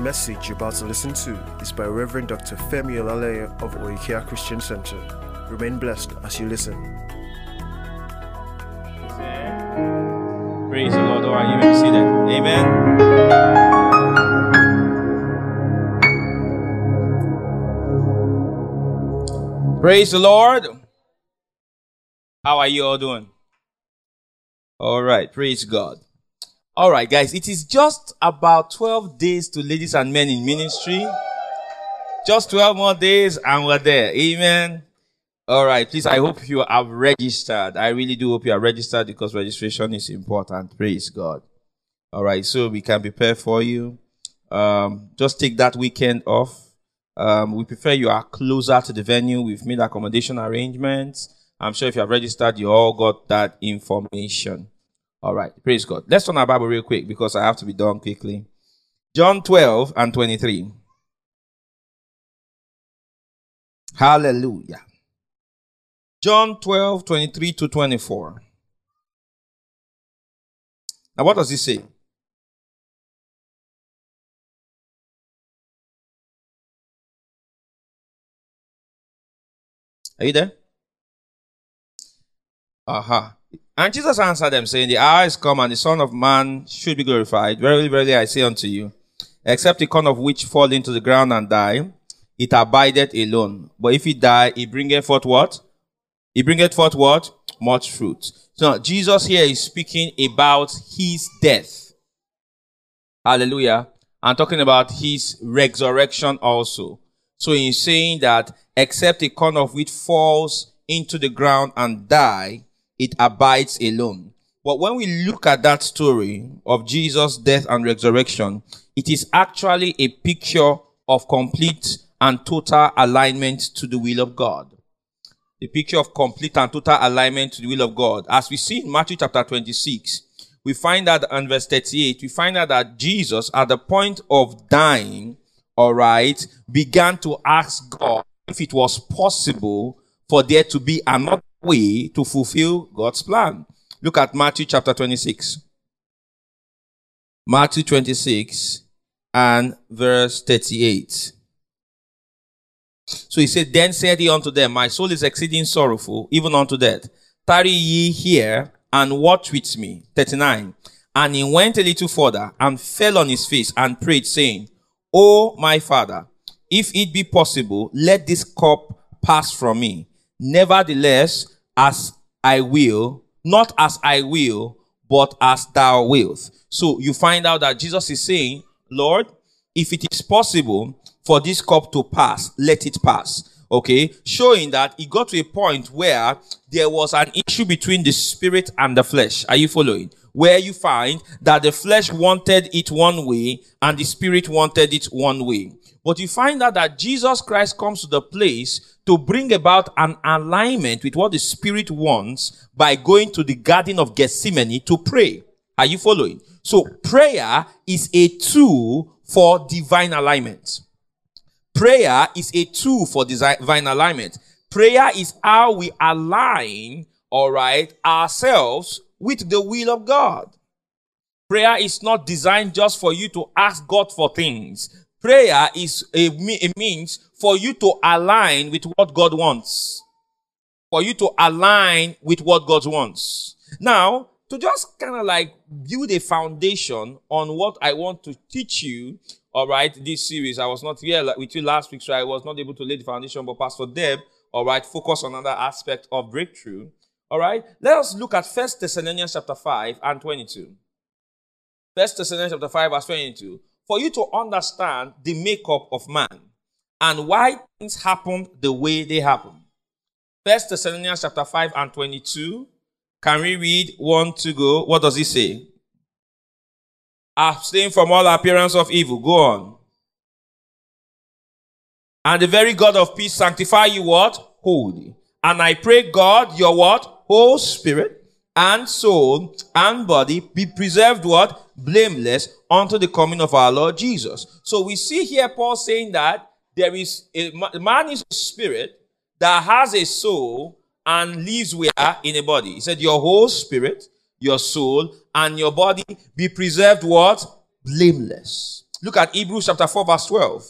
The message you're about to listen to is by Reverend Dr. Femi Olaleye of Oikea Christian Center. Remain blessed as you listen. Praise the Lord. Or you may be seated. Amen. Praise the Lord. How are you all doing? All right. Praise God. All right, guys. It is just about 12 days to ladies and men in ministry. Just 12 more days and we're there. Amen. All right. Please, I hope you have registered. I really do hope you are registered because registration is important. Praise God. All right. So we can prepare for you. Um, just take that weekend off. Um, we prefer you are closer to the venue. We've made accommodation arrangements. I'm sure if you have registered, you all got that information. All right. Praise God. Let's turn our Bible real quick because I have to be done quickly. John 12 and 23. Hallelujah. John 12, 23 to 24. Now, what does he say? Are you there? Aha. Uh-huh. And Jesus answered them, saying, The hour is come, and the Son of Man should be glorified. Verily, verily, I say unto you, except the corn of which fall into the ground and die, it abideth alone. But if it die, it bringeth forth what? It bringeth forth what? Much fruit. So Jesus here is speaking about his death. Hallelujah. I'm talking about his resurrection also. So he's saying that except a corn of wheat falls into the ground and die, it abides alone. But when we look at that story of Jesus' death and resurrection, it is actually a picture of complete and total alignment to the will of God. The picture of complete and total alignment to the will of God. As we see in Matthew chapter 26, we find that in verse 38, we find out that Jesus, at the point of dying, all right, began to ask God if it was possible for there to be another way to fulfill God's plan. Look at Matthew chapter 26. Matthew 26 and verse 38. So he said, Then said he unto them, My soul is exceeding sorrowful, even unto death. Tarry ye here and watch with me. 39. And he went a little further and fell on his face and prayed, saying, O my father, if it be possible, let this cup pass from me. Nevertheless, as I will, not as I will, but as thou wilt. So you find out that Jesus is saying, Lord, if it is possible for this cup to pass, let it pass. Okay, showing that it got to a point where there was an issue between the spirit and the flesh. Are you following? Where you find that the flesh wanted it one way and the spirit wanted it one way. But you find out that Jesus Christ comes to the place to bring about an alignment with what the Spirit wants by going to the Garden of Gethsemane to pray. Are you following? So prayer is a tool for divine alignment. Prayer is a tool for divine alignment. Prayer is how we align, all right, ourselves with the will of God. Prayer is not designed just for you to ask God for things. Prayer is a, a means for you to align with what God wants. For you to align with what God wants. Now, to just kind of like build a foundation on what I want to teach you, all right, this series. I was not here with you last week, so I was not able to lay the foundation, but Pastor Deb, all right, focus on another aspect of breakthrough. All right, let us look at First Thessalonians chapter 5 and 22. First Thessalonians chapter 5 verse 22 for you to understand the makeup of man and why things happen the way they happen. First Thessalonians chapter 5 and 22. Can we read one to go? What does he say? Abstain from all appearance of evil. Go on. And the very God of peace sanctify you what? Holy. And I pray God, your what? Whole spirit and soul and body be preserved what? Blameless unto the coming of our Lord Jesus. So we see here Paul saying that there is a man is a spirit that has a soul and lives where in a body. He said, Your whole spirit, your soul, and your body be preserved what? Blameless. Look at Hebrews chapter 4, verse 12.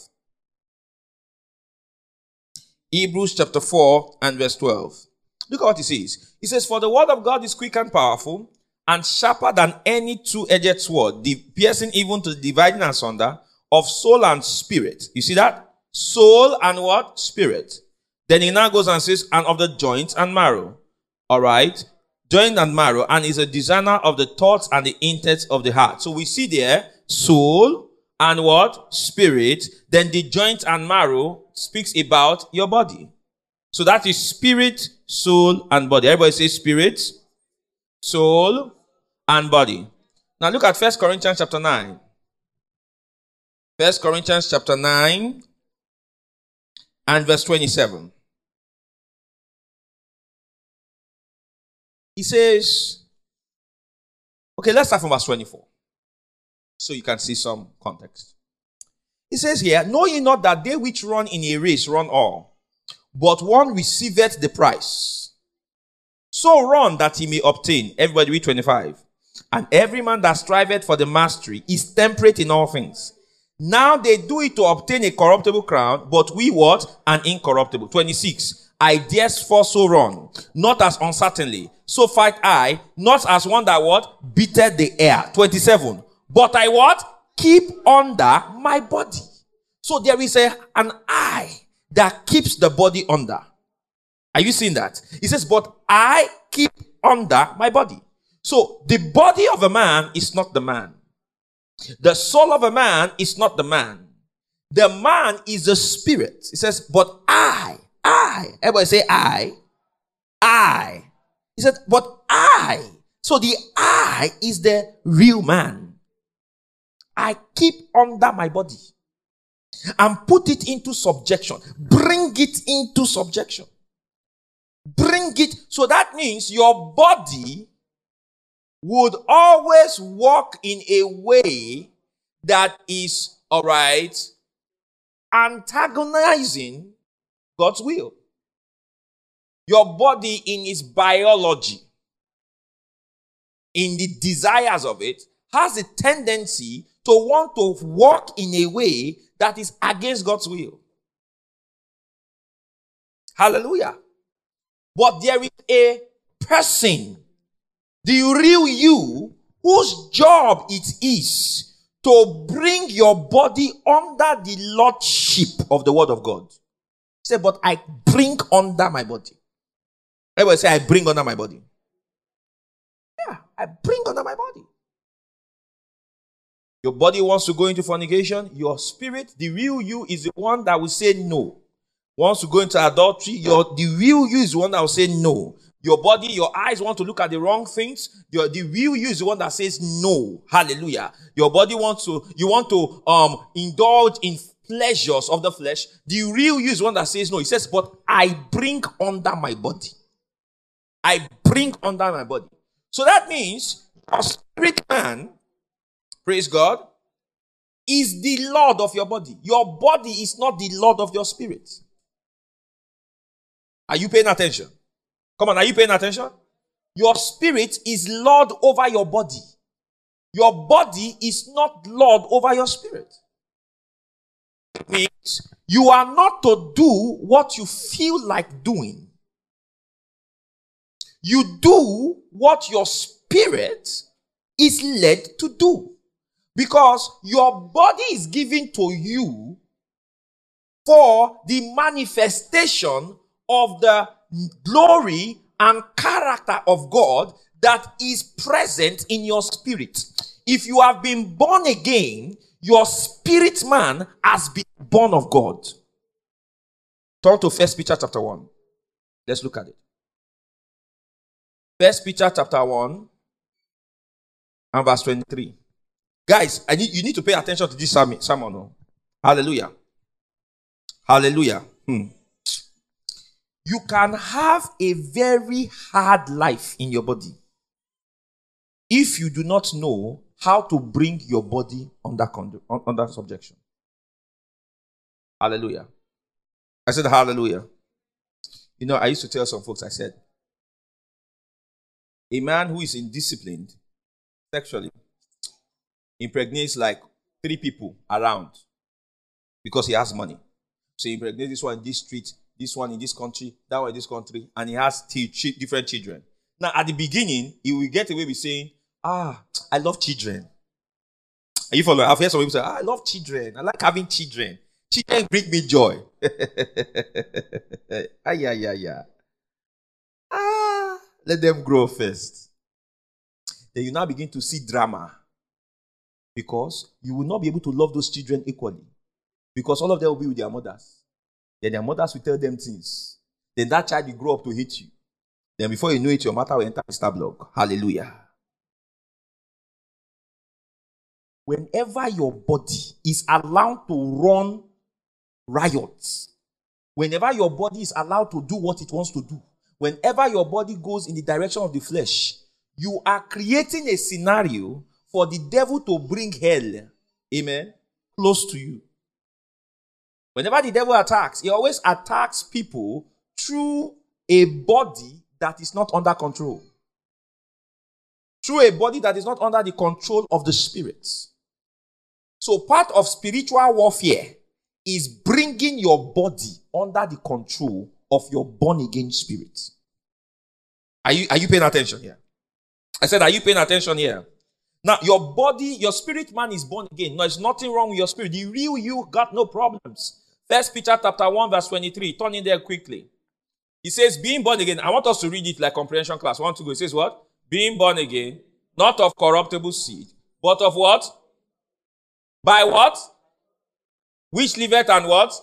Hebrews chapter 4 and verse 12. Look at what he says. He says, For the word of God is quick and powerful, and sharper than any two-edged sword, piercing even to the dividing asunder of soul and spirit. You see that? Soul and what? Spirit. Then he now goes and says, and of the joints and marrow. All right? Joint and marrow, and is a designer of the thoughts and the intents of the heart. So we see there, soul and what? Spirit. Then the joint and marrow speaks about your body. So that is spirit, soul, and body. Everybody say spirit, soul, and body. Now look at First Corinthians chapter 9. First Corinthians chapter 9 and verse 27. He says, okay, let's start from verse 24 so you can see some context. He says here, Know ye not that they which run in a race run all, but one receiveth the price. So run that he may obtain. Everybody read 25. And every man that striveth for the mastery is temperate in all things. Now they do it to obtain a corruptible crown, but we what? An incorruptible. 26. I dare for so run, not as uncertainly. So fight I, not as one that what? Beateth the air. 27. But I what? Keep under my body. So there is a, an eye that keeps the body under. Are you seeing that? He says, but I keep under my body. So the body of a man is not the man. The soul of a man is not the man. The man is the spirit. He says, but I, I, everybody say I, I. He said, but I. So the I is the real man. I keep under my body and put it into subjection. Bring it into subjection. Bring it. So that means your body would always walk in a way that is, all right, antagonizing God's will. Your body in its biology, in the desires of it, has a tendency to want to walk in a way that is against God's will. Hallelujah. But there is a person, the real you, whose job it is to bring your body under the lordship of the word of God. He said, but I bring under my body. Everybody say, I bring under my body. Yeah, I bring under my body. Your body wants to go into fornication. Your spirit, the real you, is the one that will say no. Wants to go into adultery. Your the real you is the one that will say no. Your body, your eyes want to look at the wrong things. Your the real you is the one that says no. Hallelujah. Your body wants to you want to um indulge in pleasures of the flesh. The real you is the one that says no. He says, but I bring under my body. I bring under my body. So that means a spirit man Praise God. Is the Lord of your body. Your body is not the Lord of your spirit. Are you paying attention? Come on, are you paying attention? Your spirit is Lord over your body. Your body is not Lord over your spirit. It means you are not to do what you feel like doing. You do what your spirit is led to do. Because your body is given to you for the manifestation of the glory and character of God that is present in your spirit. If you have been born again, your spirit man has been born of God. Turn to First Peter chapter 1. Let's look at it. First Peter chapter 1 and verse 23. Guys, I need, you need to pay attention to this sermon. sermon? Hallelujah. Hallelujah. Hmm. You can have a very hard life in your body if you do not know how to bring your body under, under subjection. Hallelujah. I said, Hallelujah. You know, I used to tell some folks, I said, a man who is indisciplined sexually impregnates like three people around because he has money. So he impregnates this one in this street, this one in this country, that one in this country, and he has t- different children. Now, at the beginning, he will get away with saying, Ah, I love children. Are you following? I've heard some people say, ah, I love children. I like having children. Children bring me joy. ah, yeah, yeah, yeah. Ah, let them grow first. Then you now begin to see drama. Because you will not be able to love those children equally. Because all of them will be with their mothers. Then their mothers will tell them things. Then that child will grow up to hate you. Then before you know it, your mother will enter Mr. Blog. Hallelujah. Whenever your body is allowed to run riots, whenever your body is allowed to do what it wants to do, whenever your body goes in the direction of the flesh, you are creating a scenario for the devil to bring hell, amen, close to you. Whenever the devil attacks, he always attacks people through a body that is not under control. Through a body that is not under the control of the spirits. So, part of spiritual warfare is bringing your body under the control of your born again spirit. Are you, are you paying attention here? I said, Are you paying attention here? Now, your body, your spirit man is born again. No, there's nothing wrong with your spirit. The real you got no problems. First Peter chapter 1, verse 23. Turn in there quickly. He says, being born again. I want us to read it like comprehension class. One to go. It says what? Being born again, not of corruptible seed, but of what? By what? Which liveth and what?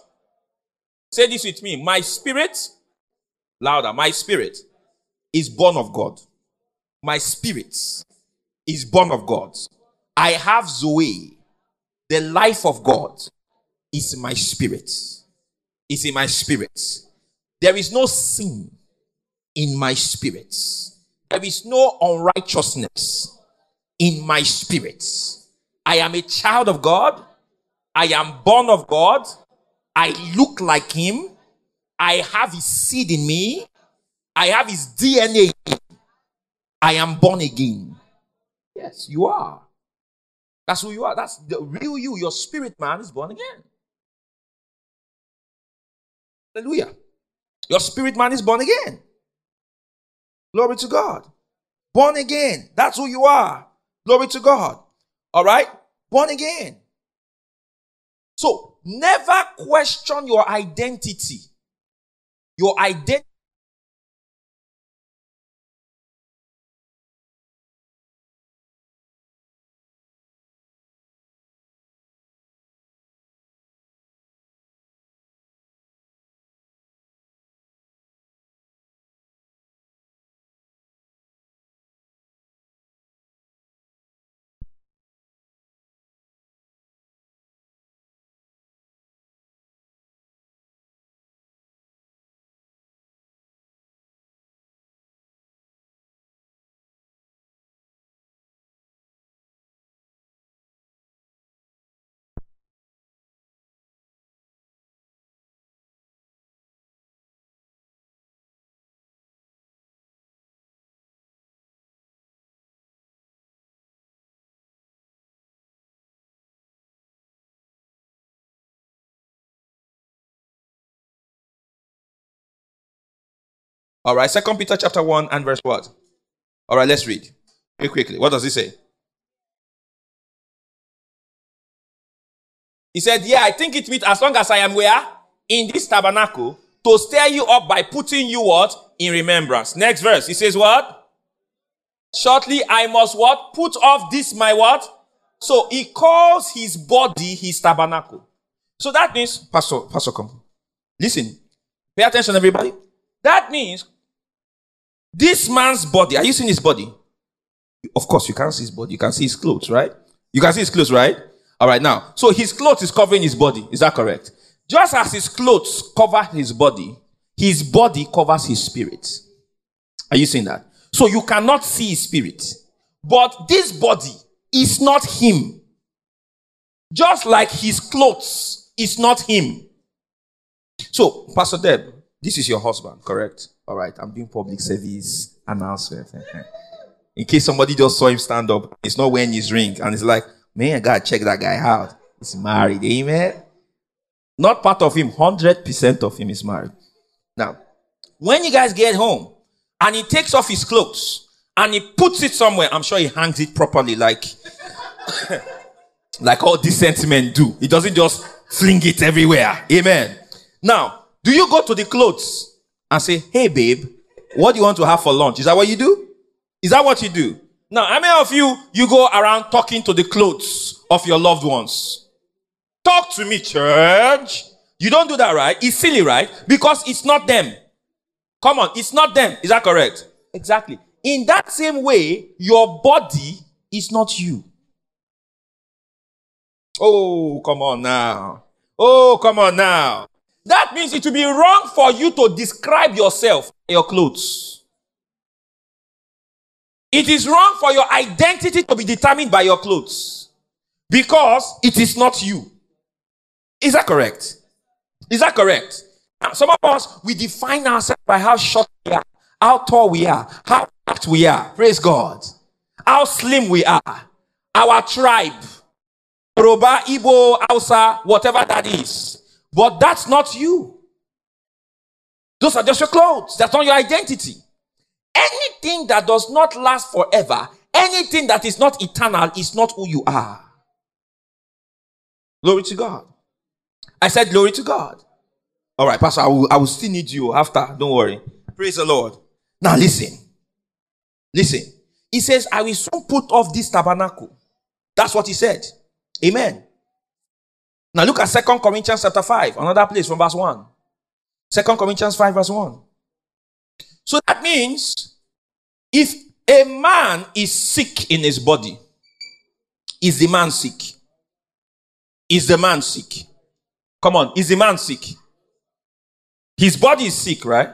Say this with me. My spirit, louder, my spirit is born of God. My spirit is born of God. I have Zoe. The life of God is my spirit. Is in my spirit. There is no sin in my spirit. There is no unrighteousness in my spirit. I am a child of God. I am born of God. I look like Him. I have His seed in me. I have His DNA. I am born again. Yes, you are. That's who you are. That's the real you. Your spirit man is born again. Hallelujah. Your spirit man is born again. Glory to God. Born again. That's who you are. Glory to God. All right? Born again. So never question your identity. Your identity. All right, Second Peter chapter 1 and verse what? All right, let's read. Very quickly. What does he say? He said, Yeah, I think it means as long as I am where? In this tabernacle, to stir you up by putting you what? In remembrance. Next verse. He says, What? Shortly I must what? Put off this my what? So he calls his body his tabernacle. So that means, Pastor, Pastor, come. Listen. Pay attention, everybody. That means this man's body, are you seeing his body? Of course, you can't see his body. You can see his clothes, right? You can see his clothes, right? All right, now. So his clothes is covering his body. Is that correct? Just as his clothes cover his body, his body covers his spirit. Are you seeing that? So you cannot see his spirit. But this body is not him. Just like his clothes is not him. So, Pastor Deb, this is your husband, correct? All right, I'm doing public service announcement. In case somebody just saw him stand up, he's not wearing his ring, and it's like, Man, God, check that guy out. He's married. Amen. Not part of him, 100% of him is married. Now, when you guys get home and he takes off his clothes and he puts it somewhere, I'm sure he hangs it properly, like, like all decent men do. He doesn't just fling it everywhere. Amen. Now, do you go to the clothes and say, Hey, babe, what do you want to have for lunch? Is that what you do? Is that what you do? Now, how many of you, you go around talking to the clothes of your loved ones? Talk to me, church. You don't do that, right? It's silly, right? Because it's not them. Come on, it's not them. Is that correct? Exactly. In that same way, your body is not you. Oh, come on now. Oh, come on now. That means it will be wrong for you to describe yourself, by your clothes. It is wrong for your identity to be determined by your clothes because it is not you. Is that correct? Is that correct? Some of us, we define ourselves by how short we are, how tall we are, how fat we are. Praise God. How slim we are. Our tribe. Yoruba, Igbo, Hausa, whatever that is. But that's not you. Those are just your clothes. That's not your identity. Anything that does not last forever, anything that is not eternal, is not who you are. Glory to God. I said, Glory to God. All right, Pastor, I will, I will still need you after. Don't worry. Praise the Lord. Now, listen. Listen. He says, I will soon put off this tabernacle. That's what he said. Amen. Now, look at Second Corinthians chapter 5, another place from verse 1. 2 Corinthians 5, verse 1. So that means if a man is sick in his body, is the man sick? Is the man sick? Come on, is the man sick? His body is sick, right?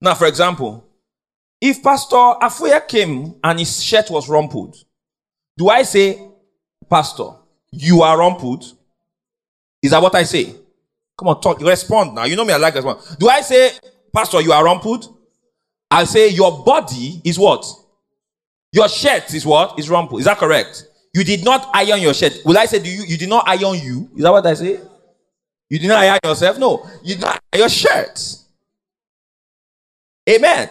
Now, for example, if Pastor Afuya came and his shirt was rumpled, do I say, Pastor, you are rumpled? Is that what I say? Come on, talk, respond now. You know me, I like respond. Do I say, Pastor, you are rumpled? I'll say, your body is what? Your shirt is what? Is rumpled. Is that correct? You did not iron your shirt. Will I say, do you, you did not iron you? Is that what I say? You did not iron yourself? No. You did not iron your shirt. Amen.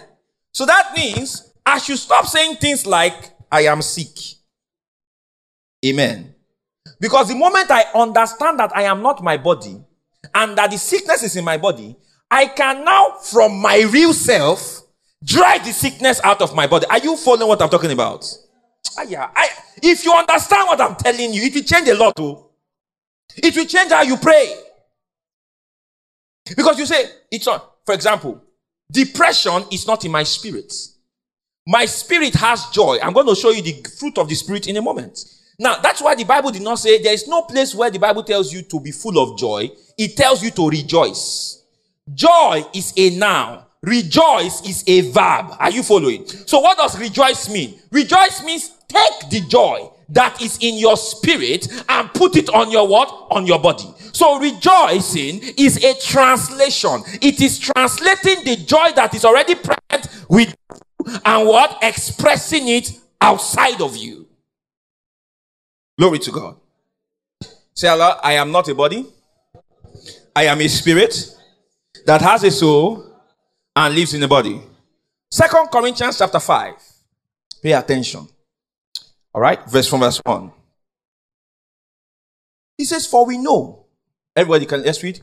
So that means I should stop saying things like, I am sick. Amen. Because the moment I understand that I am not my body and that the sickness is in my body, I can now, from my real self, drive the sickness out of my body. Are you following what I'm talking about? Ah, yeah. I, if you understand what I'm telling you, it will change a lot. Too. It will change how you pray. Because you say, it's not, for example, depression is not in my spirit. My spirit has joy. I'm going to show you the fruit of the spirit in a moment. Now, that's why the Bible did not say there is no place where the Bible tells you to be full of joy. It tells you to rejoice. Joy is a noun. Rejoice is a verb. Are you following? So what does rejoice mean? Rejoice means take the joy that is in your spirit and put it on your what? On your body. So rejoicing is a translation. It is translating the joy that is already present with you and what? Expressing it outside of you. Glory to God. Say Allah, I am not a body. I am a spirit that has a soul and lives in a body. Second Corinthians chapter 5. Pay attention. All right, verse from verse 1. He says, For we know, everybody can let's read.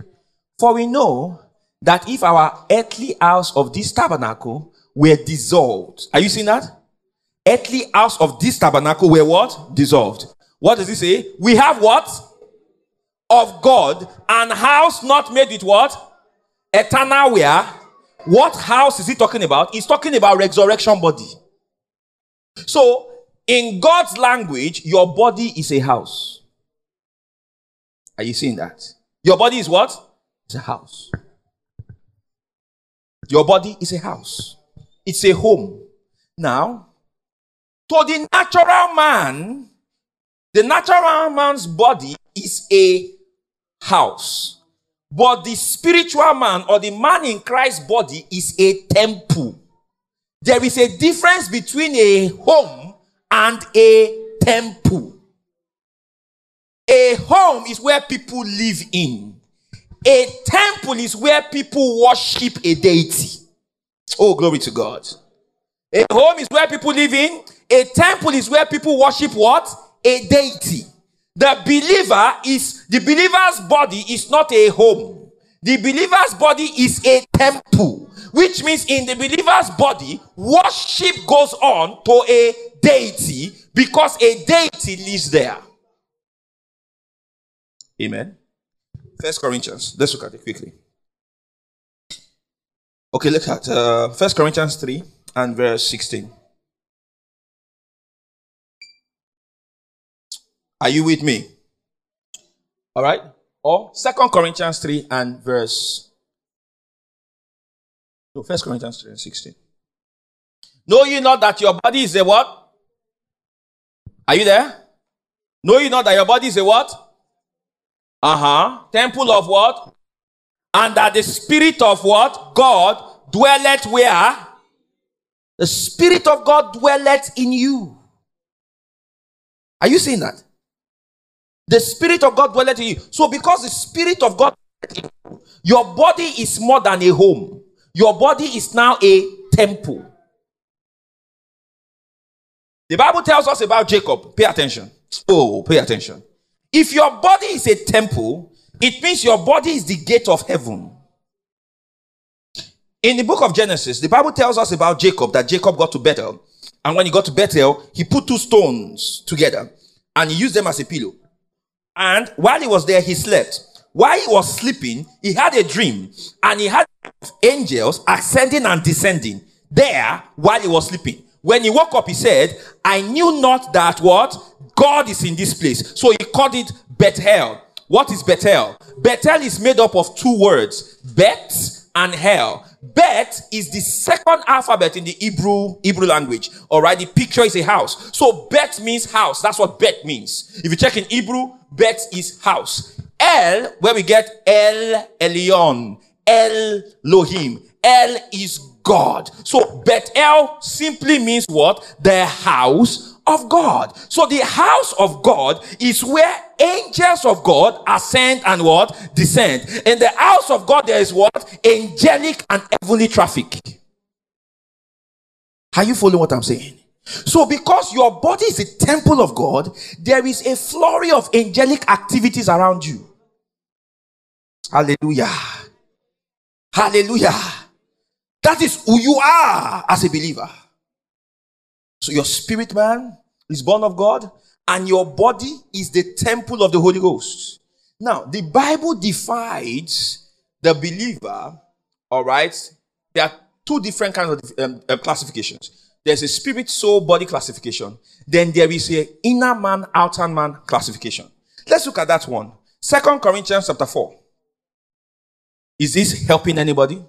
For we know that if our earthly house of this tabernacle were dissolved, are you seeing that? Earthly house of this tabernacle were what? Dissolved. What does he say? We have what? Of God, and house not made with what? Eternal where? What house is he talking about? He's talking about resurrection body. So, in God's language, your body is a house. Are you seeing that? Your body is what? It's a house. Your body is a house. It's a home. Now, to the natural man, the natural man's body is a house. But the spiritual man or the man in Christ's body is a temple. There is a difference between a home and a temple. A home is where people live in. A temple is where people worship a deity. Oh, glory to God. A home is where people live in. A temple is where people worship what? A deity. The believer is, the believer's body is not a home. The believer's body is a temple, which means in the believer's body, worship goes on to a deity because a deity lives there. Amen. First Corinthians. Let's look at it quickly. Okay, look at uh, First Corinthians 3 and verse 16. Are you with me? All right. Or Second Corinthians 3 and verse. No, First Corinthians 3 and 16. Know you not that your body is a what? Are you there? Know you not that your body is a what? Uh huh. Temple of what? And that the Spirit of what? God dwelleth where? The Spirit of God dwelleth in you. Are you seeing that? The Spirit of God dwelleth in you. So, because the Spirit of God, your body is more than a home, your body is now a temple. The Bible tells us about Jacob. Pay attention. Oh, pay attention. If your body is a temple, it means your body is the gate of heaven. In the book of Genesis, the Bible tells us about Jacob that Jacob got to Bethel. And when he got to Bethel, he put two stones together and he used them as a pillow. And while he was there, he slept. While he was sleeping, he had a dream and he had angels ascending and descending there while he was sleeping. When he woke up, he said, I knew not that what? God is in this place. So he called it Bethel. What is Bethel? Bethel is made up of two words, Bet and El. Bet is the second alphabet in the Hebrew Hebrew language. All right, the picture is a house. So Bet means house. That's what Bet means. If you check in Hebrew, Bet is house. El, where we get El Elyon, El Lohim. El is God. So Bethel simply means what? The house of God. So the house of God is where angels of God ascend and what? Descend. In the house of God, there is what? Angelic and heavenly traffic. Are you following what I'm saying? So, because your body is a temple of God, there is a flurry of angelic activities around you. Hallelujah. Hallelujah. That is who you are as a believer. So your spirit man is born of God, and your body is the temple of the Holy Ghost. Now, the Bible divides the believer, all right? There are two different kinds of um, uh, classifications. There's a spirit, soul, body classification. Then there is a inner man, outer man classification. Let's look at that one. Second Corinthians chapter 4. Is this helping anybody?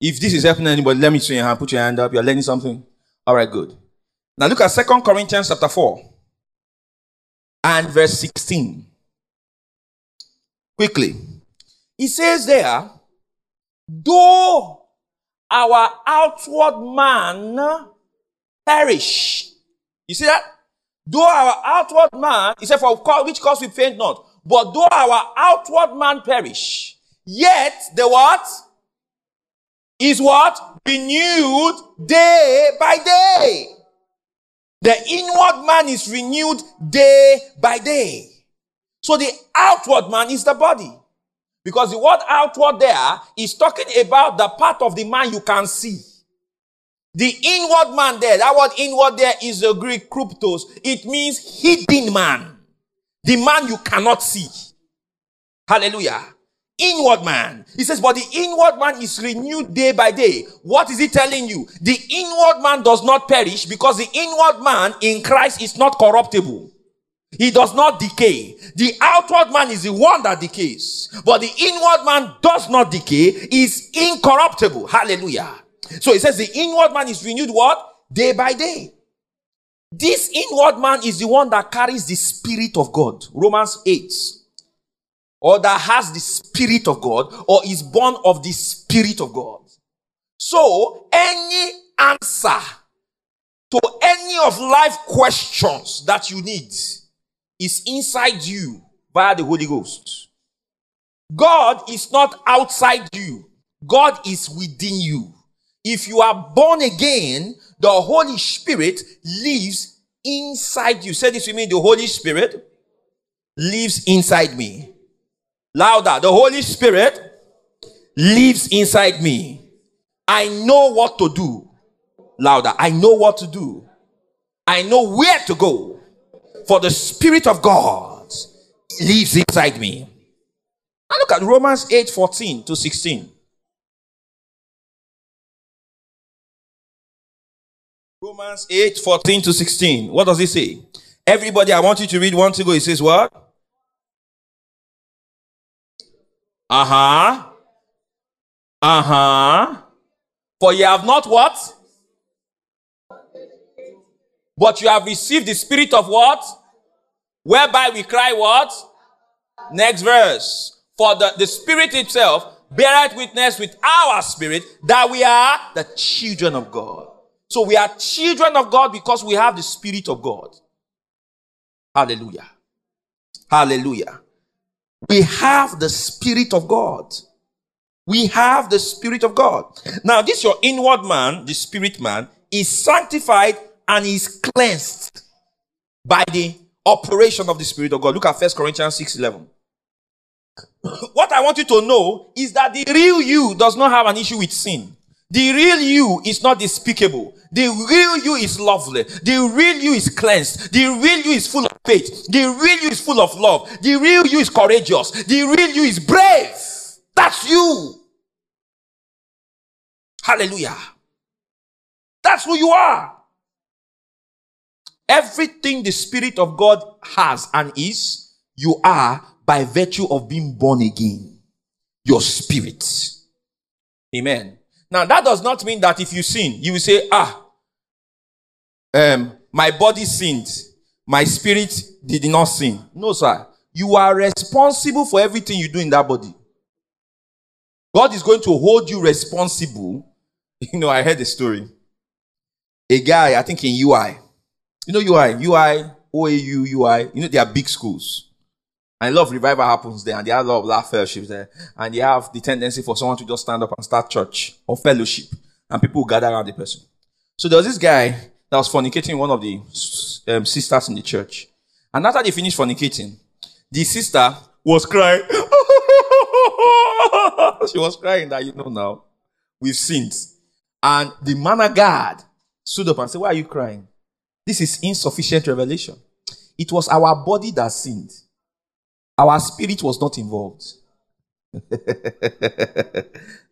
If this is helping anybody, let me see your hand. Put your hand up. You're learning something. All right, good. Now look at Second Corinthians chapter 4 and verse 16. Quickly. He says there, though our outward man perish. You see that? Though our outward man, he said, for which cause we faint not. But though our outward man perish, yet the what? Is what? Renewed day by day. The inward man is renewed day by day. So the outward man is the body. Because the word outward there is talking about the part of the man you can see. The inward man there, that word inward there is the Greek kryptos. It means hidden man. The man you cannot see. Hallelujah inward man. He says, but the inward man is renewed day by day. What is he telling you? The inward man does not perish because the inward man in Christ is not corruptible. He does not decay. The outward man is the one that decays. But the inward man does not decay, is incorruptible. Hallelujah. So he says the inward man is renewed what? Day by day. This inward man is the one that carries the spirit of God. Romans 8 or that has the Spirit of God or is born of the Spirit of God. So, any answer to any of life questions that you need is inside you via the Holy Ghost. God is not outside you. God is within you. If you are born again, the Holy Spirit lives inside you. Say this with me. The Holy Spirit lives inside me. Louder. The Holy Spirit lives inside me. I know what to do. Louder. I know what to do. I know where to go. For the Spirit of God lives inside me. Now look at Romans 8 14 to 16. Romans 8 14 to 16. What does it say? Everybody, I want you to read one to go. It says what? Uh huh. Uh huh. For you have not what? But you have received the spirit of what? Whereby we cry what? Next verse. For the, the spirit itself beareth witness with our spirit that we are the children of God. So we are children of God because we have the spirit of God. Hallelujah. Hallelujah. We have the spirit of God. We have the spirit of God. Now, this your inward man, the spirit man, is sanctified and is cleansed by the operation of the Spirit of God. Look at First Corinthians 6 11. what I want you to know is that the real you does not have an issue with sin. The real you is not despicable. The real you is lovely. The real you is cleansed. The real you is full of faith. The real you is full of love. The real you is courageous. The real you is brave. That's you. Hallelujah. That's who you are. Everything the Spirit of God has and is, you are by virtue of being born again. Your spirit. Amen. Now that does not mean that if you sin, you will say, ah, um, my body sinned, my spirit did not sin. No, sir. You are responsible for everything you do in that body. God is going to hold you responsible. You know, I heard a story. A guy, I think in UI, you know UI, UI, OAU, UI, you know, they are big schools. And a lot of revival happens there, and they have a lot of laugh fellowships there. And they have the tendency for someone to just stand up and start church or fellowship, and people gather around the person. So there was this guy that was fornicating one of the um, sisters in the church. And after they finished fornicating, the sister was crying. she was crying that, you know, now we've sinned. And the man of God stood up and said, Why are you crying? This is insufficient revelation. It was our body that sinned. Our spirit was not involved.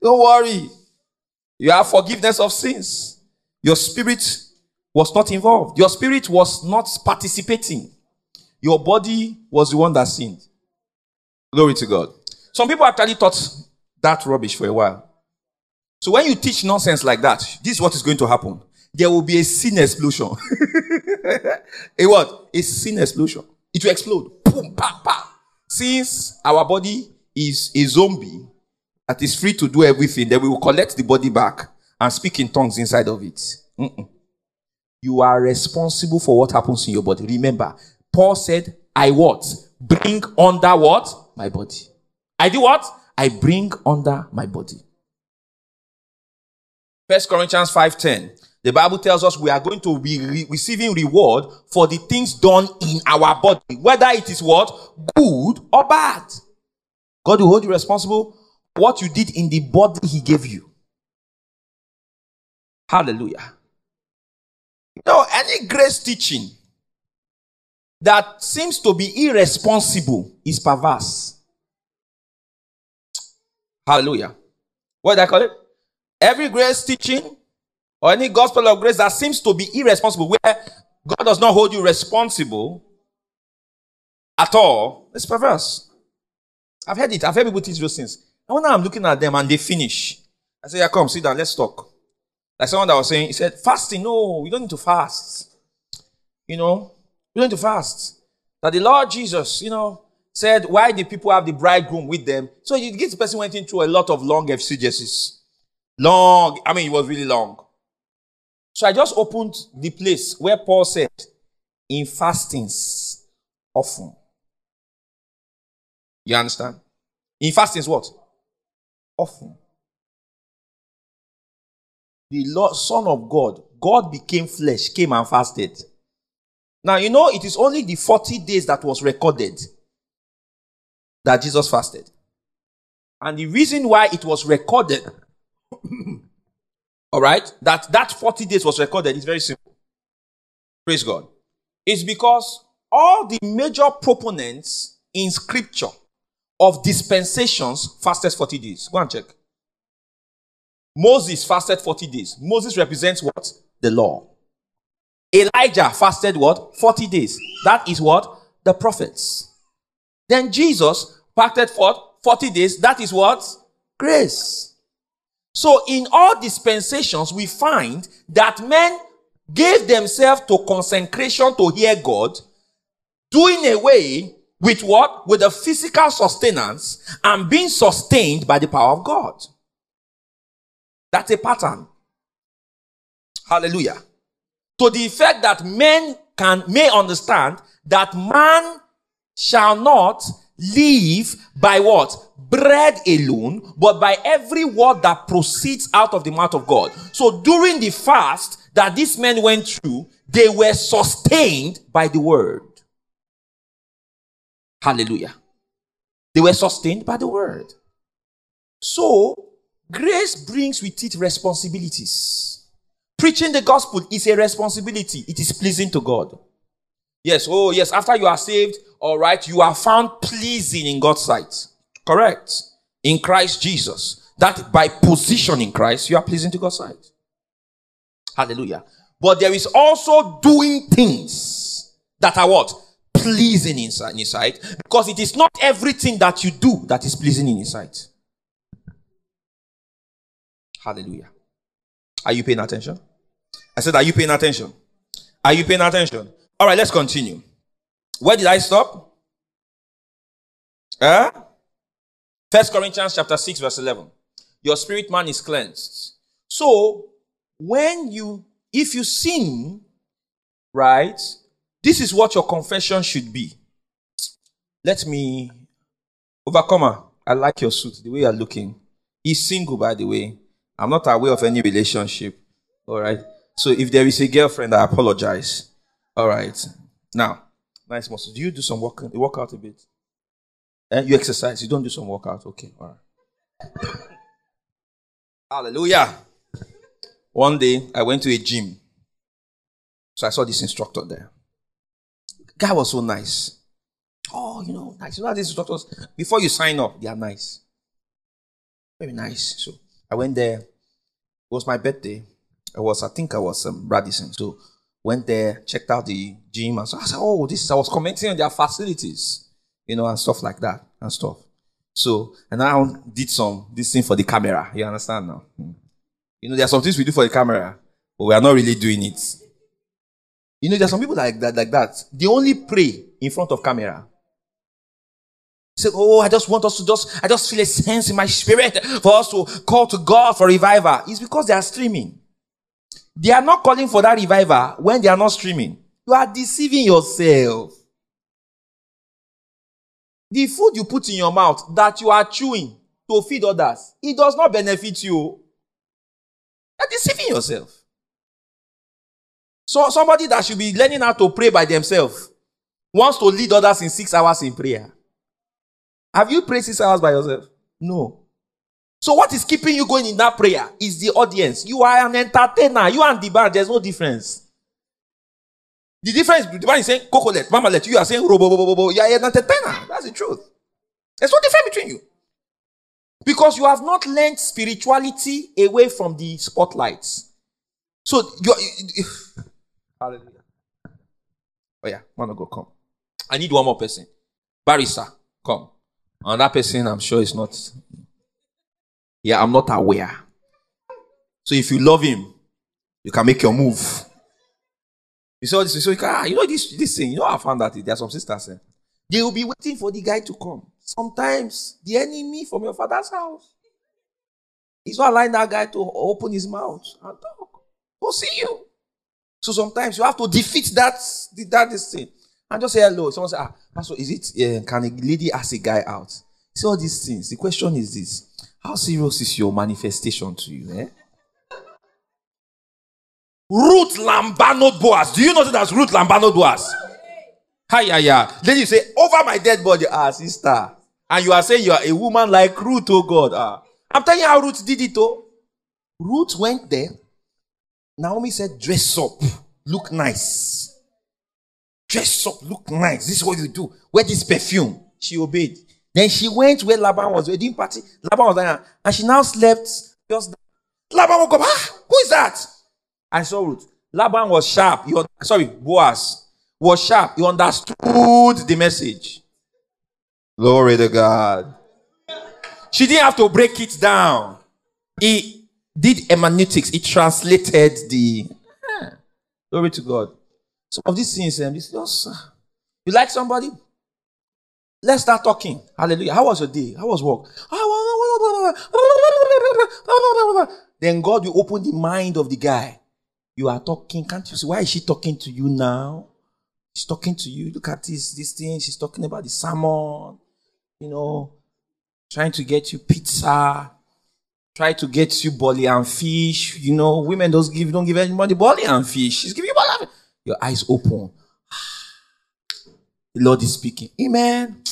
Don't worry. You have forgiveness of sins. Your spirit was not involved. Your spirit was not participating. Your body was the one that sinned. Glory to God. Some people actually thought that rubbish for a while. So when you teach nonsense like that, this is what is going to happen there will be a sin explosion. a what? A sin explosion. It will explode. Boom, pa, pa. Since our body is a zombie that is free to do everything, then we will collect the body back and speak in tongues inside of it. Mm-mm. You are responsible for what happens in your body. Remember, Paul said, I what? Bring under what? My body. I do what? I bring under my body. First Corinthians 5:10. The Bible tells us we are going to be re- receiving reward for the things done in our body, whether it is what? Good or bad. God will hold you responsible what you did in the body He gave you. Hallelujah. Know, any grace teaching that seems to be irresponsible is perverse. Hallelujah. What did I call it? Every grace teaching or any gospel of grace that seems to be irresponsible, where God does not hold you responsible at all, it's perverse. I've heard it. I've heard people teach those things. And when I'm looking at them and they finish, I say, yeah, come, sit down, let's talk. Like someone that was saying, he said, fasting, no, we don't need to fast. You know, we don't need to fast. That the Lord Jesus, you know, said, why did people have the bridegroom with them? So you get the person went into a lot of long exegesis. Long, I mean, it was really long. So I just opened the place where Paul said, in fastings, Often. You understand? In fastings what? Often. The Lord, Son of God, God became flesh, came and fasted. Now, you know, it is only the 40 days that was recorded that Jesus fasted. And the reason why it was recorded, all right, that that 40 days was recorded is very simple. Praise God. It's because all the major proponents in scripture of dispensations fasted 40 days. Go and check. Moses fasted 40 days. Moses represents what? The law. Elijah fasted what? 40 days. That is what? The prophets. Then Jesus fasted for 40 days. That is what? Grace. So in all dispensations, we find that men gave themselves to consecration to hear God, doing away with what? With the physical sustenance and being sustained by the power of God. That's a pattern. Hallelujah. To the effect that men can may understand that man shall not live by what? Bread alone, but by every word that proceeds out of the mouth of God. So during the fast that these men went through, they were sustained by the word. Hallelujah. They were sustained by the word. So, grace brings with it responsibilities. Preaching the gospel is a responsibility. It is pleasing to God. Yes, oh yes, after you are saved, all right, you are found pleasing in God's sight. Correct. In Christ Jesus. That by position in Christ, you are pleasing to God's sight. Hallelujah. But there is also doing things that are what? Pleasing in his sight. Because it is not everything that you do that is pleasing in his sight. Hallelujah. Are you paying attention? I said, Are you paying attention? Are you paying attention? All right, let's continue. Where did I stop? Huh? First Corinthians chapter 6, verse 11. Your spirit man is cleansed. So, when you, if you sin, right, this is what your confession should be. Let me, overcomer, I like your suit, the way you're looking. He's single, by the way. I'm not aware of any relationship. All right. So if there is a girlfriend, I apologize. All right. Now, nice muscles. Do you do some work? Work out a bit. And You exercise. You don't do some workout. Okay. All right. Hallelujah. One day I went to a gym. So I saw this instructor there. Guy was so nice. Oh, you know, nice. You know these instructors, before you sign up, they are nice. Very nice. So I went there. It was my birthday. I was, I think I was um, Radisson. So went there, checked out the gym, and so I said, "Oh, this is." I was commenting on their facilities, you know, and stuff like that and stuff. So, and I did some this thing for the camera. You understand now? Hmm. You know, there are some things we do for the camera, but we are not really doing it. You know, there are some people like that, like that. They only pray in front of camera. Say, oh, I just want us to just, I just feel a sense in my spirit for us to call to God for revival. It's because they are streaming. They are not calling for that revival when they are not streaming. You are deceiving yourself. The food you put in your mouth that you are chewing to feed others, it does not benefit you. You're deceiving yourself. So somebody that should be learning how to pray by themselves wants to lead others in six hours in prayer. Have you prayed six hours by yourself? No. So what is keeping you going in that prayer is the audience. You are an entertainer. You and the band, there's no difference. The difference, the one is saying cocolet, mama let you are saying robo, robo, robo. You are an entertainer. That's the truth. There's no difference between you. Because you have not learned spirituality away from the spotlights. So you, you hallelujah. Oh yeah, wanna go come. I need one more person. Barrister, come. And that person, I'm sure is not yeah, I'm not aware. So if you love him, you can make your move. You saw this, you, ah, you know this, this thing, you know I found that there are some sisters eh? They will be waiting for the guy to come. Sometimes the enemy from your father's house is not allowing that guy to open his mouth and talk. Go see you. So sometimes you have to defeat that, that this thing. And just say hello. Someone say, ah, Pastor, is it, uh, can a lady ask a guy out? See all these things. The question is this How serious is your manifestation to you? Eh? Ruth Lambano Boaz. Do you know that that's Ruth Lambano Boaz? Hi, yeah, yeah. Then you say, over my dead body, ah, sister. And you are saying you are a woman like Ruth, oh God. Ah. I'm telling you how Ruth did it, oh. Ruth went there. Naomi said, dress up, look nice. Dress up, look nice. This is what you do. Wear this perfume. She obeyed. Then she went where Laban was wedding party. Laban was there, and she now slept just. Laban woke up. Ah, who is that? I saw Ruth. Laban was sharp. He, sorry, Boaz was sharp. He understood the message. Glory to God. She didn't have to break it down. He did hermeneutics. He translated the. Glory to God. Some of these things, um, just, uh, you like somebody? Let's start talking. Hallelujah. How was your day? How was work? Then God will open the mind of the guy. You are talking. Can't you see? Why is she talking to you now? She's talking to you. Look at this, this thing. She's talking about the salmon. You know, trying to get you pizza. Try to get you boli and fish. You know, women don't give don't give anybody boli and fish. She's giving you boli. Your eyes open. The Lord is speaking. Amen.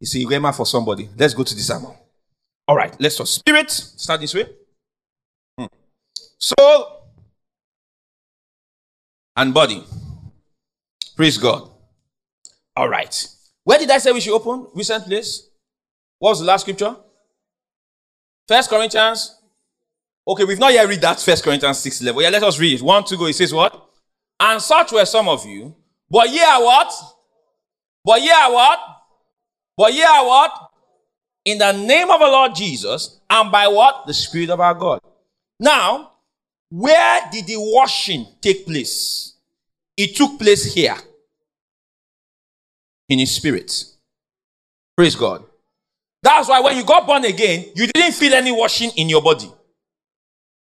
You see, you came out for somebody. Let's go to the sermon. All right, let's talk. Spirit, start this way. Hmm. Soul and body. Praise God. All right. Where did I say we should open? Recent place. What was the last scripture? First Corinthians. Okay, we've not yet read that First Corinthians 6 11. Yeah, let us read it. One two, go. It says what? And such were some of you. But ye are what? But ye are what? But ye are what? In the name of the Lord Jesus, and by what? The Spirit of our God. Now, where did the washing take place? It took place here. In his spirit. Praise God. That's why when you got born again, you didn't feel any washing in your body.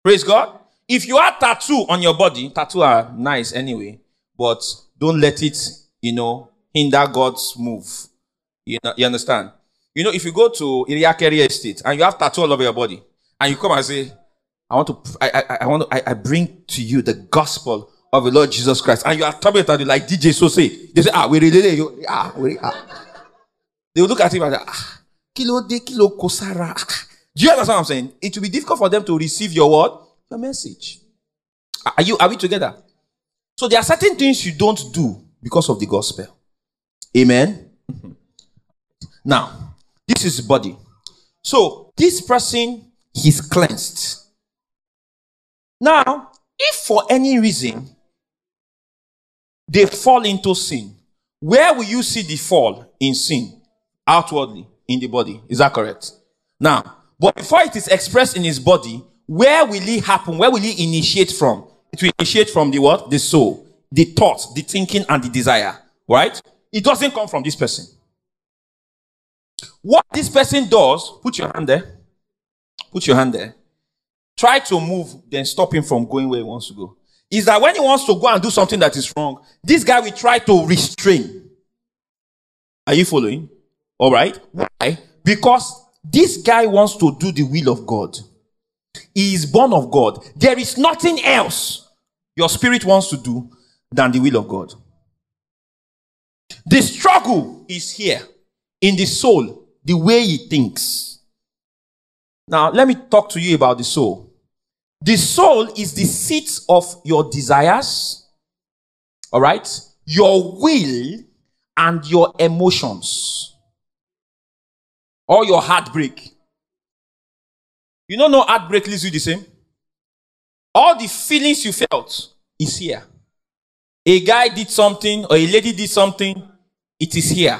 Praise God. If you have tattoo on your body, tattoo are nice anyway, but don't let it, you know, hinder God's move. You, know, you understand? You know, if you go to Iriakeri Estate and you have tattoo all over your body, and you come and say, I want to, I, I, I want to, I, I, bring to you the gospel of the Lord Jesus Christ, and you are talking it like DJ so say, they say, ah, we really, you, ah, we, ah. They will look at him and say, ah, kilo de kilo kosara. Ah. Do you understand what I'm saying? It will be difficult for them to receive your word, your message. Are you, are we together? So there are certain things you don't do because of the gospel. Amen. Now, this is body. So this person is cleansed. Now, if for any reason they fall into sin, where will you see the fall in sin? Outwardly in the body. Is that correct? Now, but before it is expressed in his body, where will it happen? Where will he initiate from? It will initiate from the what? The soul, the thought, the thinking, and the desire. Right? It doesn't come from this person. What this person does, put your hand there. Put your hand there. Try to move, then stop him from going where he wants to go. Is that when he wants to go and do something that is wrong, this guy will try to restrain. Are you following? All right. Why? Because this guy wants to do the will of God. He is born of God. There is nothing else your spirit wants to do than the will of God. The struggle is here in the soul, the way he thinks. Now, let me talk to you about the soul. The soul is the seat of your desires, all right, your will, and your emotions, or your heartbreak. You don't know heartbreak leaves you the same? All the feelings you felt is here. A guy did something or a lady did something, it is here.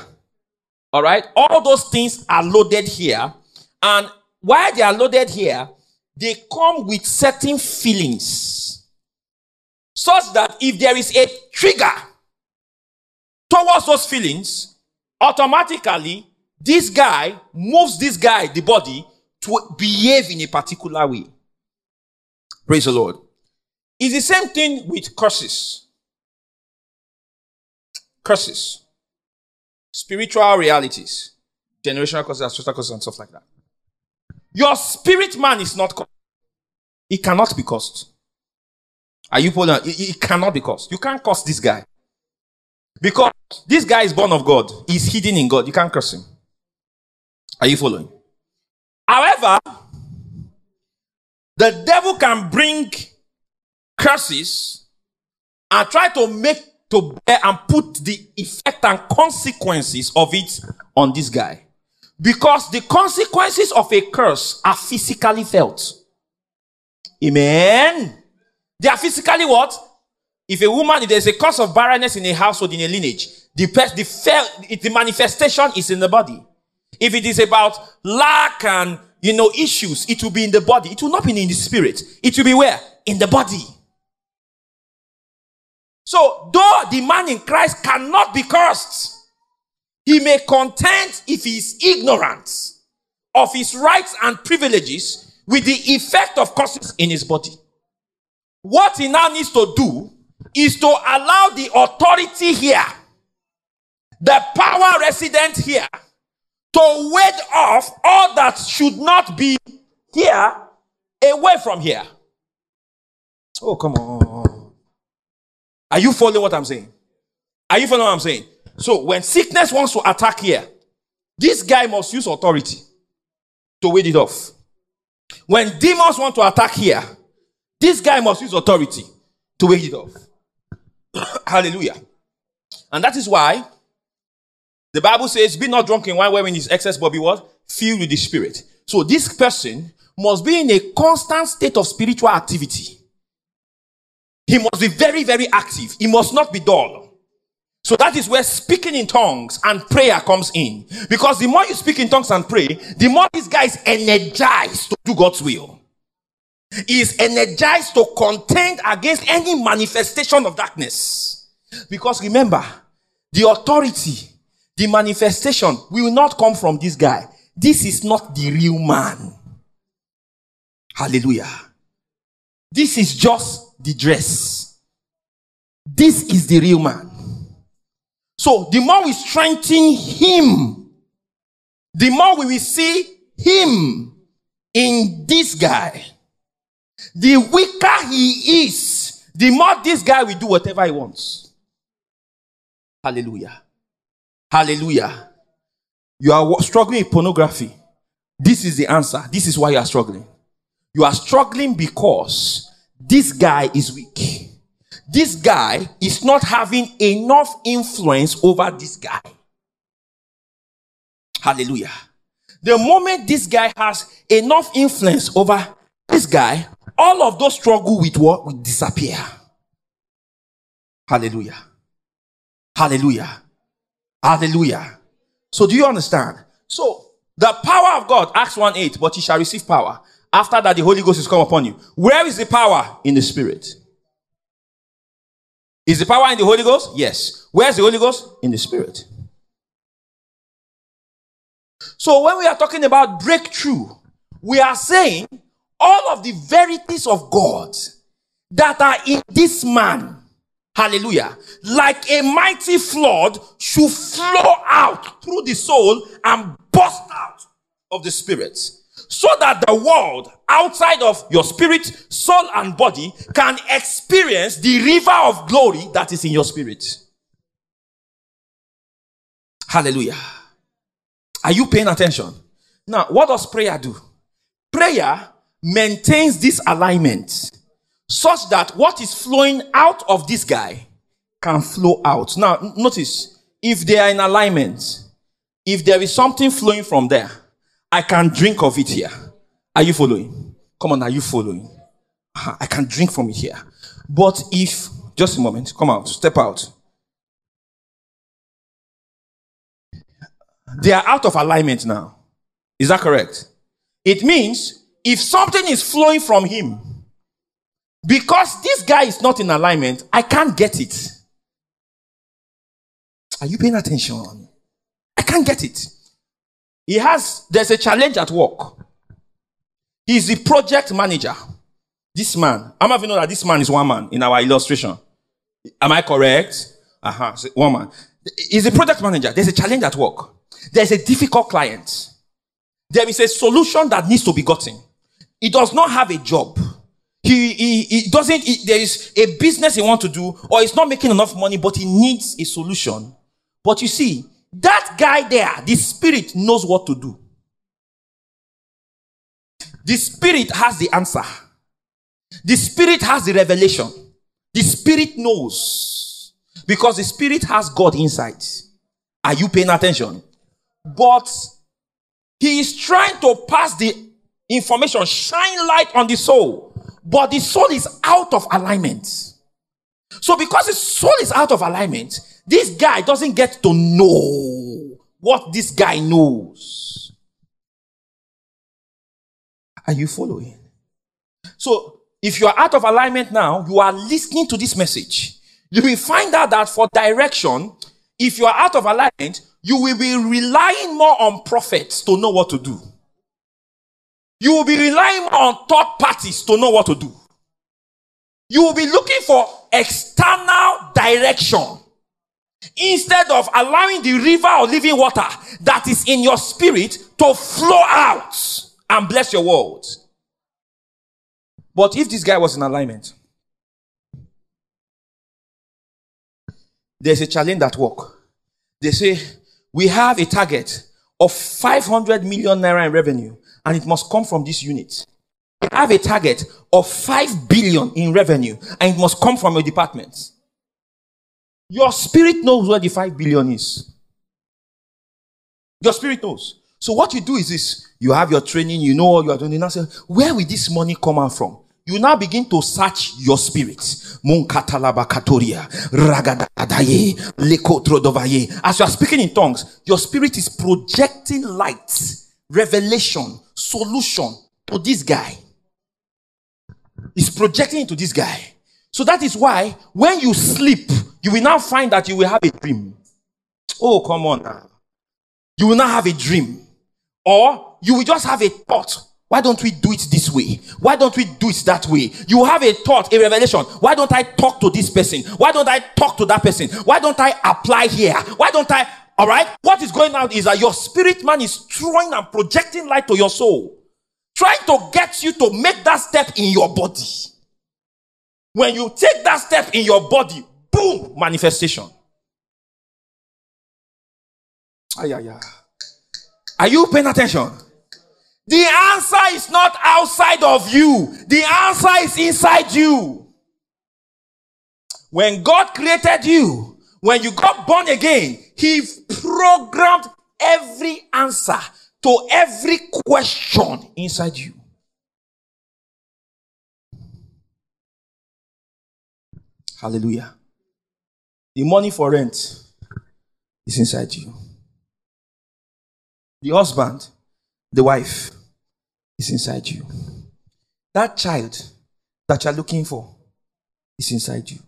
All right? All those things are loaded here. And while they are loaded here, they come with certain feelings. Such that if there is a trigger towards those feelings, automatically this guy moves this guy, the body, to behave in a particular way. Praise the Lord. It's the same thing with curses. Curses. spiritual realities, generational curses, ancestral causes, and stuff like that. Your spirit man is not cursed. It cannot be cursed. Are you following? It, it cannot be cursed. You can't curse this guy. Because this guy is born of God. He's hidden in God. You can't curse him. Are you following? However, the devil can bring curses and try to make to bear and put the effect and consequences of it on this guy. Because the consequences of a curse are physically felt. Amen. They are physically what? If a woman, if there's a cause of barrenness in a household, in a lineage, the, the, the manifestation is in the body. If it is about lack and, you know, issues, it will be in the body. It will not be in the spirit. It will be where? In the body. So, though the man in Christ cannot be cursed, he may contend if he is ignorant of his rights and privileges with the effect of curses in his body. What he now needs to do is to allow the authority here, the power resident here, to ward off all that should not be here away from here. Oh, come on. Are you following what I'm saying? Are you following what I'm saying? So, when sickness wants to attack here, this guy must use authority to ward it off. When demons want to attack here, this guy must use authority to ward it off. Hallelujah. And that is why the Bible says, be not drunk in wine wherein is excess, but be what? Filled with the Spirit. So this person must be in a constant state of spiritual activity. He must be very, very active. He must not be dull. So that is where speaking in tongues and prayer comes in. Because the more you speak in tongues and pray, the more this guy is energized to do God's will. He is energized to contend against any manifestation of darkness. Because remember, the authority the manifestation will not come from this guy. This is not the real man. Hallelujah. This is just the dress. This is the real man. So the more we strengthen him, the more we will see him in this guy. The weaker he is, the more this guy will do whatever he wants. Hallelujah. Hallelujah. You are struggling with pornography. This is the answer. This is why you are struggling. You are struggling because this guy is weak. This guy is not having enough influence over this guy. Hallelujah. The moment this guy has enough influence over this guy, all of those struggle with what will disappear. Hallelujah. Hallelujah. Hallelujah. So do you understand? So the power of God, Acts 1 8, but you shall receive power. After that, the Holy Ghost is come upon you. Where is the power? In the Spirit. Is the power in the Holy Ghost? Yes. Where's the Holy Ghost? In the Spirit. So when we are talking about breakthrough, we are saying all of the verities of God that are in this man Hallelujah. Like a mighty flood should flow out through the soul and burst out of the spirit. So that the world outside of your spirit, soul, and body can experience the river of glory that is in your spirit. Hallelujah. Are you paying attention? Now, what does prayer do? Prayer maintains this alignment such that what is flowing out of this guy can flow out. Now, notice if they are in alignment, if there is something flowing from there, I can drink of it here. Are you following? Come on, are you following? Uh-huh, I can drink from it here. But if, just a moment, come out, step out. They are out of alignment now. Is that correct? It means if something is flowing from him, because this guy is not in alignment, I can't get it. Are you paying attention? I can't get it. He has, there's a challenge at work. He's the project manager. This man, I'm having know that this man is one man in our illustration. Am I correct? Uh-huh. So, woman. Is a project manager. There's a challenge at work. There's a difficult client. There is a solution that needs to be gotten. He does not have a job. He, he, he doesn't, he, there is a business he wants to do, or he's not making enough money, but he needs a solution. But you see, that guy there, the spirit knows what to do. The spirit has the answer. The spirit has the revelation. The spirit knows. Because the spirit has God inside. Are you paying attention? But he is trying to pass the information, shine light on the soul but the soul is out of alignment. So, because the soul is out of alignment, this guy doesn't get to know what this guy knows. Are you following? So, if you are out of alignment now, you are listening to this message. You will find out that for direction, if you are out of alignment, you will be relying more on prophets to know what to do. You will be relying on third parties to know what to do. You will be looking for external direction instead of allowing the river or living water that is in your spirit to flow out and bless your world. But if this guy was in alignment, there's a challenge at work. They say, we have a target of 500 million naira in revenue and it must come from this unit. You have a target of 5 billion in revenue and it must come from your department. Your spirit knows where the 5 billion is. Your spirit knows. So what you do is this. You have your training, you know what you are doing. Now say, where will this money come from? You now begin to search your spirit. As you are speaking in tongues, your spirit is projecting light, revelation, solution to this guy. Is projecting into this guy. So that is why when you sleep, you will now find that you will have a dream. Oh, come on now. You will not have a dream. Or you will just have a thought. Why don't we do it this way? Why don't we do it that way? You have a thought, a revelation. Why don't I talk to this person? Why don't I talk to that person? Why don't I apply here? Why don't I all right. What is going on is that your spirit man is throwing and projecting light to your soul, trying to get you to make that step in your body. When you take that step in your body, boom, manifestation. Ay, ay, ay. Are you paying attention? The answer is not outside of you. The answer is inside you. When God created you, when you got born again, he programmed every answer to every question inside you. Hallelujah. The money for rent is inside you. The husband, the wife is inside you. That child that you're looking for is inside you.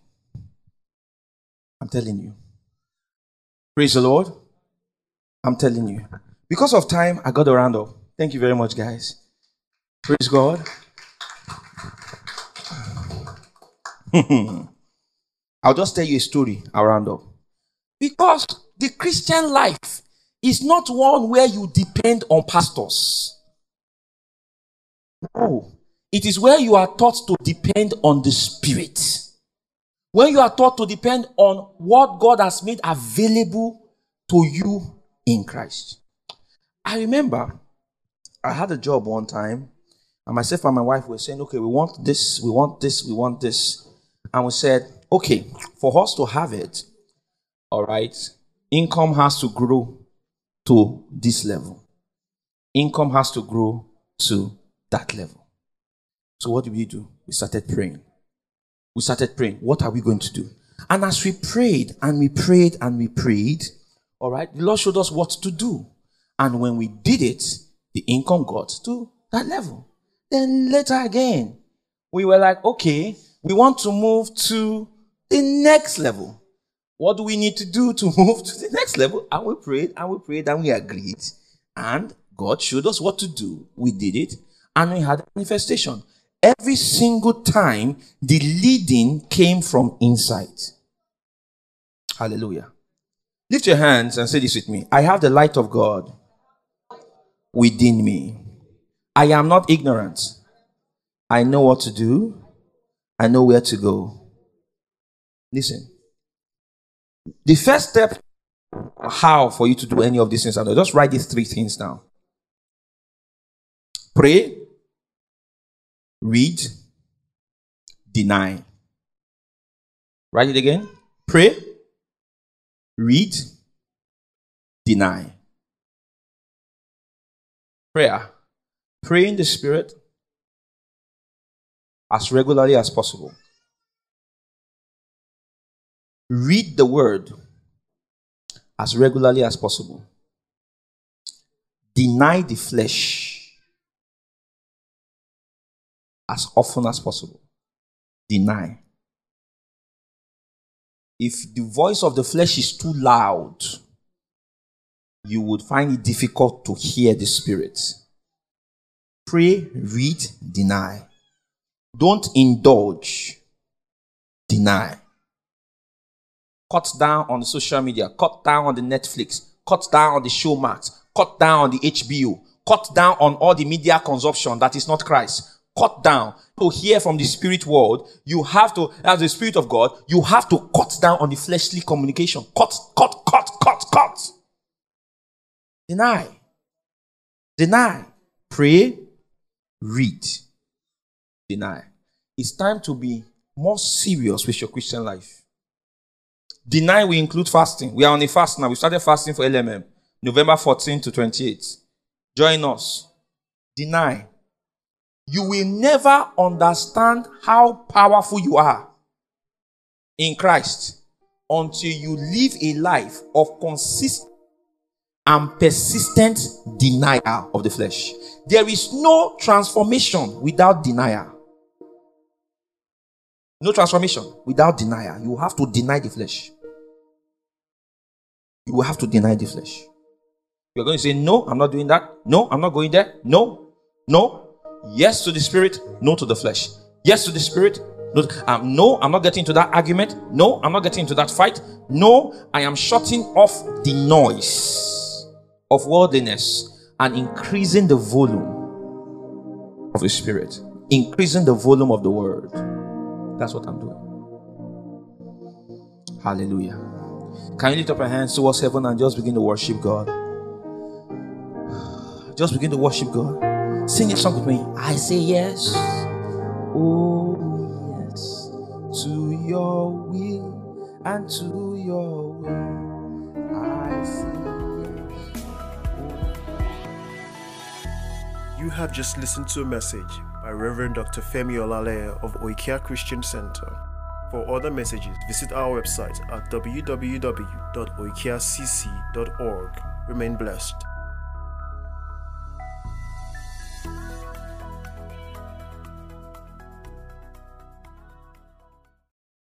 I'm telling you. Praise the Lord. I'm telling you. Because of time, I got a round up. Thank you very much, guys. Praise God. I'll just tell you a story. I'll round up. Because the Christian life is not one where you depend on pastors. No. It is where you are taught to depend on the Spirit. When you are taught to depend on what God has made available to you in Christ. I remember I had a job one time, and myself and my wife were saying, okay, we want this, we want this, we want this. And we said, okay, for us to have it, all right, income has to grow to this level. Income has to grow to that level. So what did we do? We started praying we started praying. What are we going to do? And as we prayed and we prayed and we prayed, all right, the Lord showed us what to do. And when we did it, the income got to that level. Then later again, we were like, okay, we want to move to the next level. What do we need to do to move to the next level? And we prayed and we prayed and we agreed. And God showed us what to do. We did it and we had manifestation every single time the leading came from inside. Hallelujah. Lift your hands and say this with me. I have the light of God within me. I am not ignorant. I know what to do. I know where to go. Listen. The first step, how for you to do any of these things, just write these three things down pray, read, deny. Write it again. Pray, read, deny. Prayer. Pray in the Spirit as regularly as possible. Read the Word as regularly as possible. Deny the flesh as often as possible. Deny. If the voice of the flesh is too loud, you would find it difficult to hear the Spirit. Pray, read, deny. Don't indulge, deny. Cut down on the social media, cut down on the Netflix, cut down on the Showmax, cut down on the HBO, cut down on all the media consumption that is not Christ. Cut down. To hear from the spirit world, you have to, as the spirit of God, you have to cut down on the fleshly communication. Cut, cut, cut, cut, cut. Deny. Deny. Pray. Read. Deny. It's time to be more serious with your Christian life. Deny we include fasting. We are on a fast now. We started fasting for LMM. November 14 to 28. Join us. Deny. You will never understand how powerful you are in Christ until you live a life of consistent and persistent denial of the flesh. There is no transformation without denial. No transformation without denial. You have to deny the flesh. You will have to deny the flesh. You're going to say, No, I'm not doing that. No, I'm not going there. No, no. Yes to the spirit, no to the flesh. Yes to the spirit, no, um, no, I'm not getting into that argument. No, I'm not getting into that fight. No, I am shutting off the noise of worldliness and increasing the volume of the spirit, increasing the volume of the word. That's what I'm doing. Hallelujah. Can you lift up your hands towards heaven and just begin to worship God? Just begin to worship God. Sing a song with me. I say yes. Oh, yes. To your will and to your will. I say yes. You have just listened to a message by Reverend Dr. Femi Olaleye of Oikea Christian Center. For other messages, visit our website at www.oikeacc.org. Remain blessed.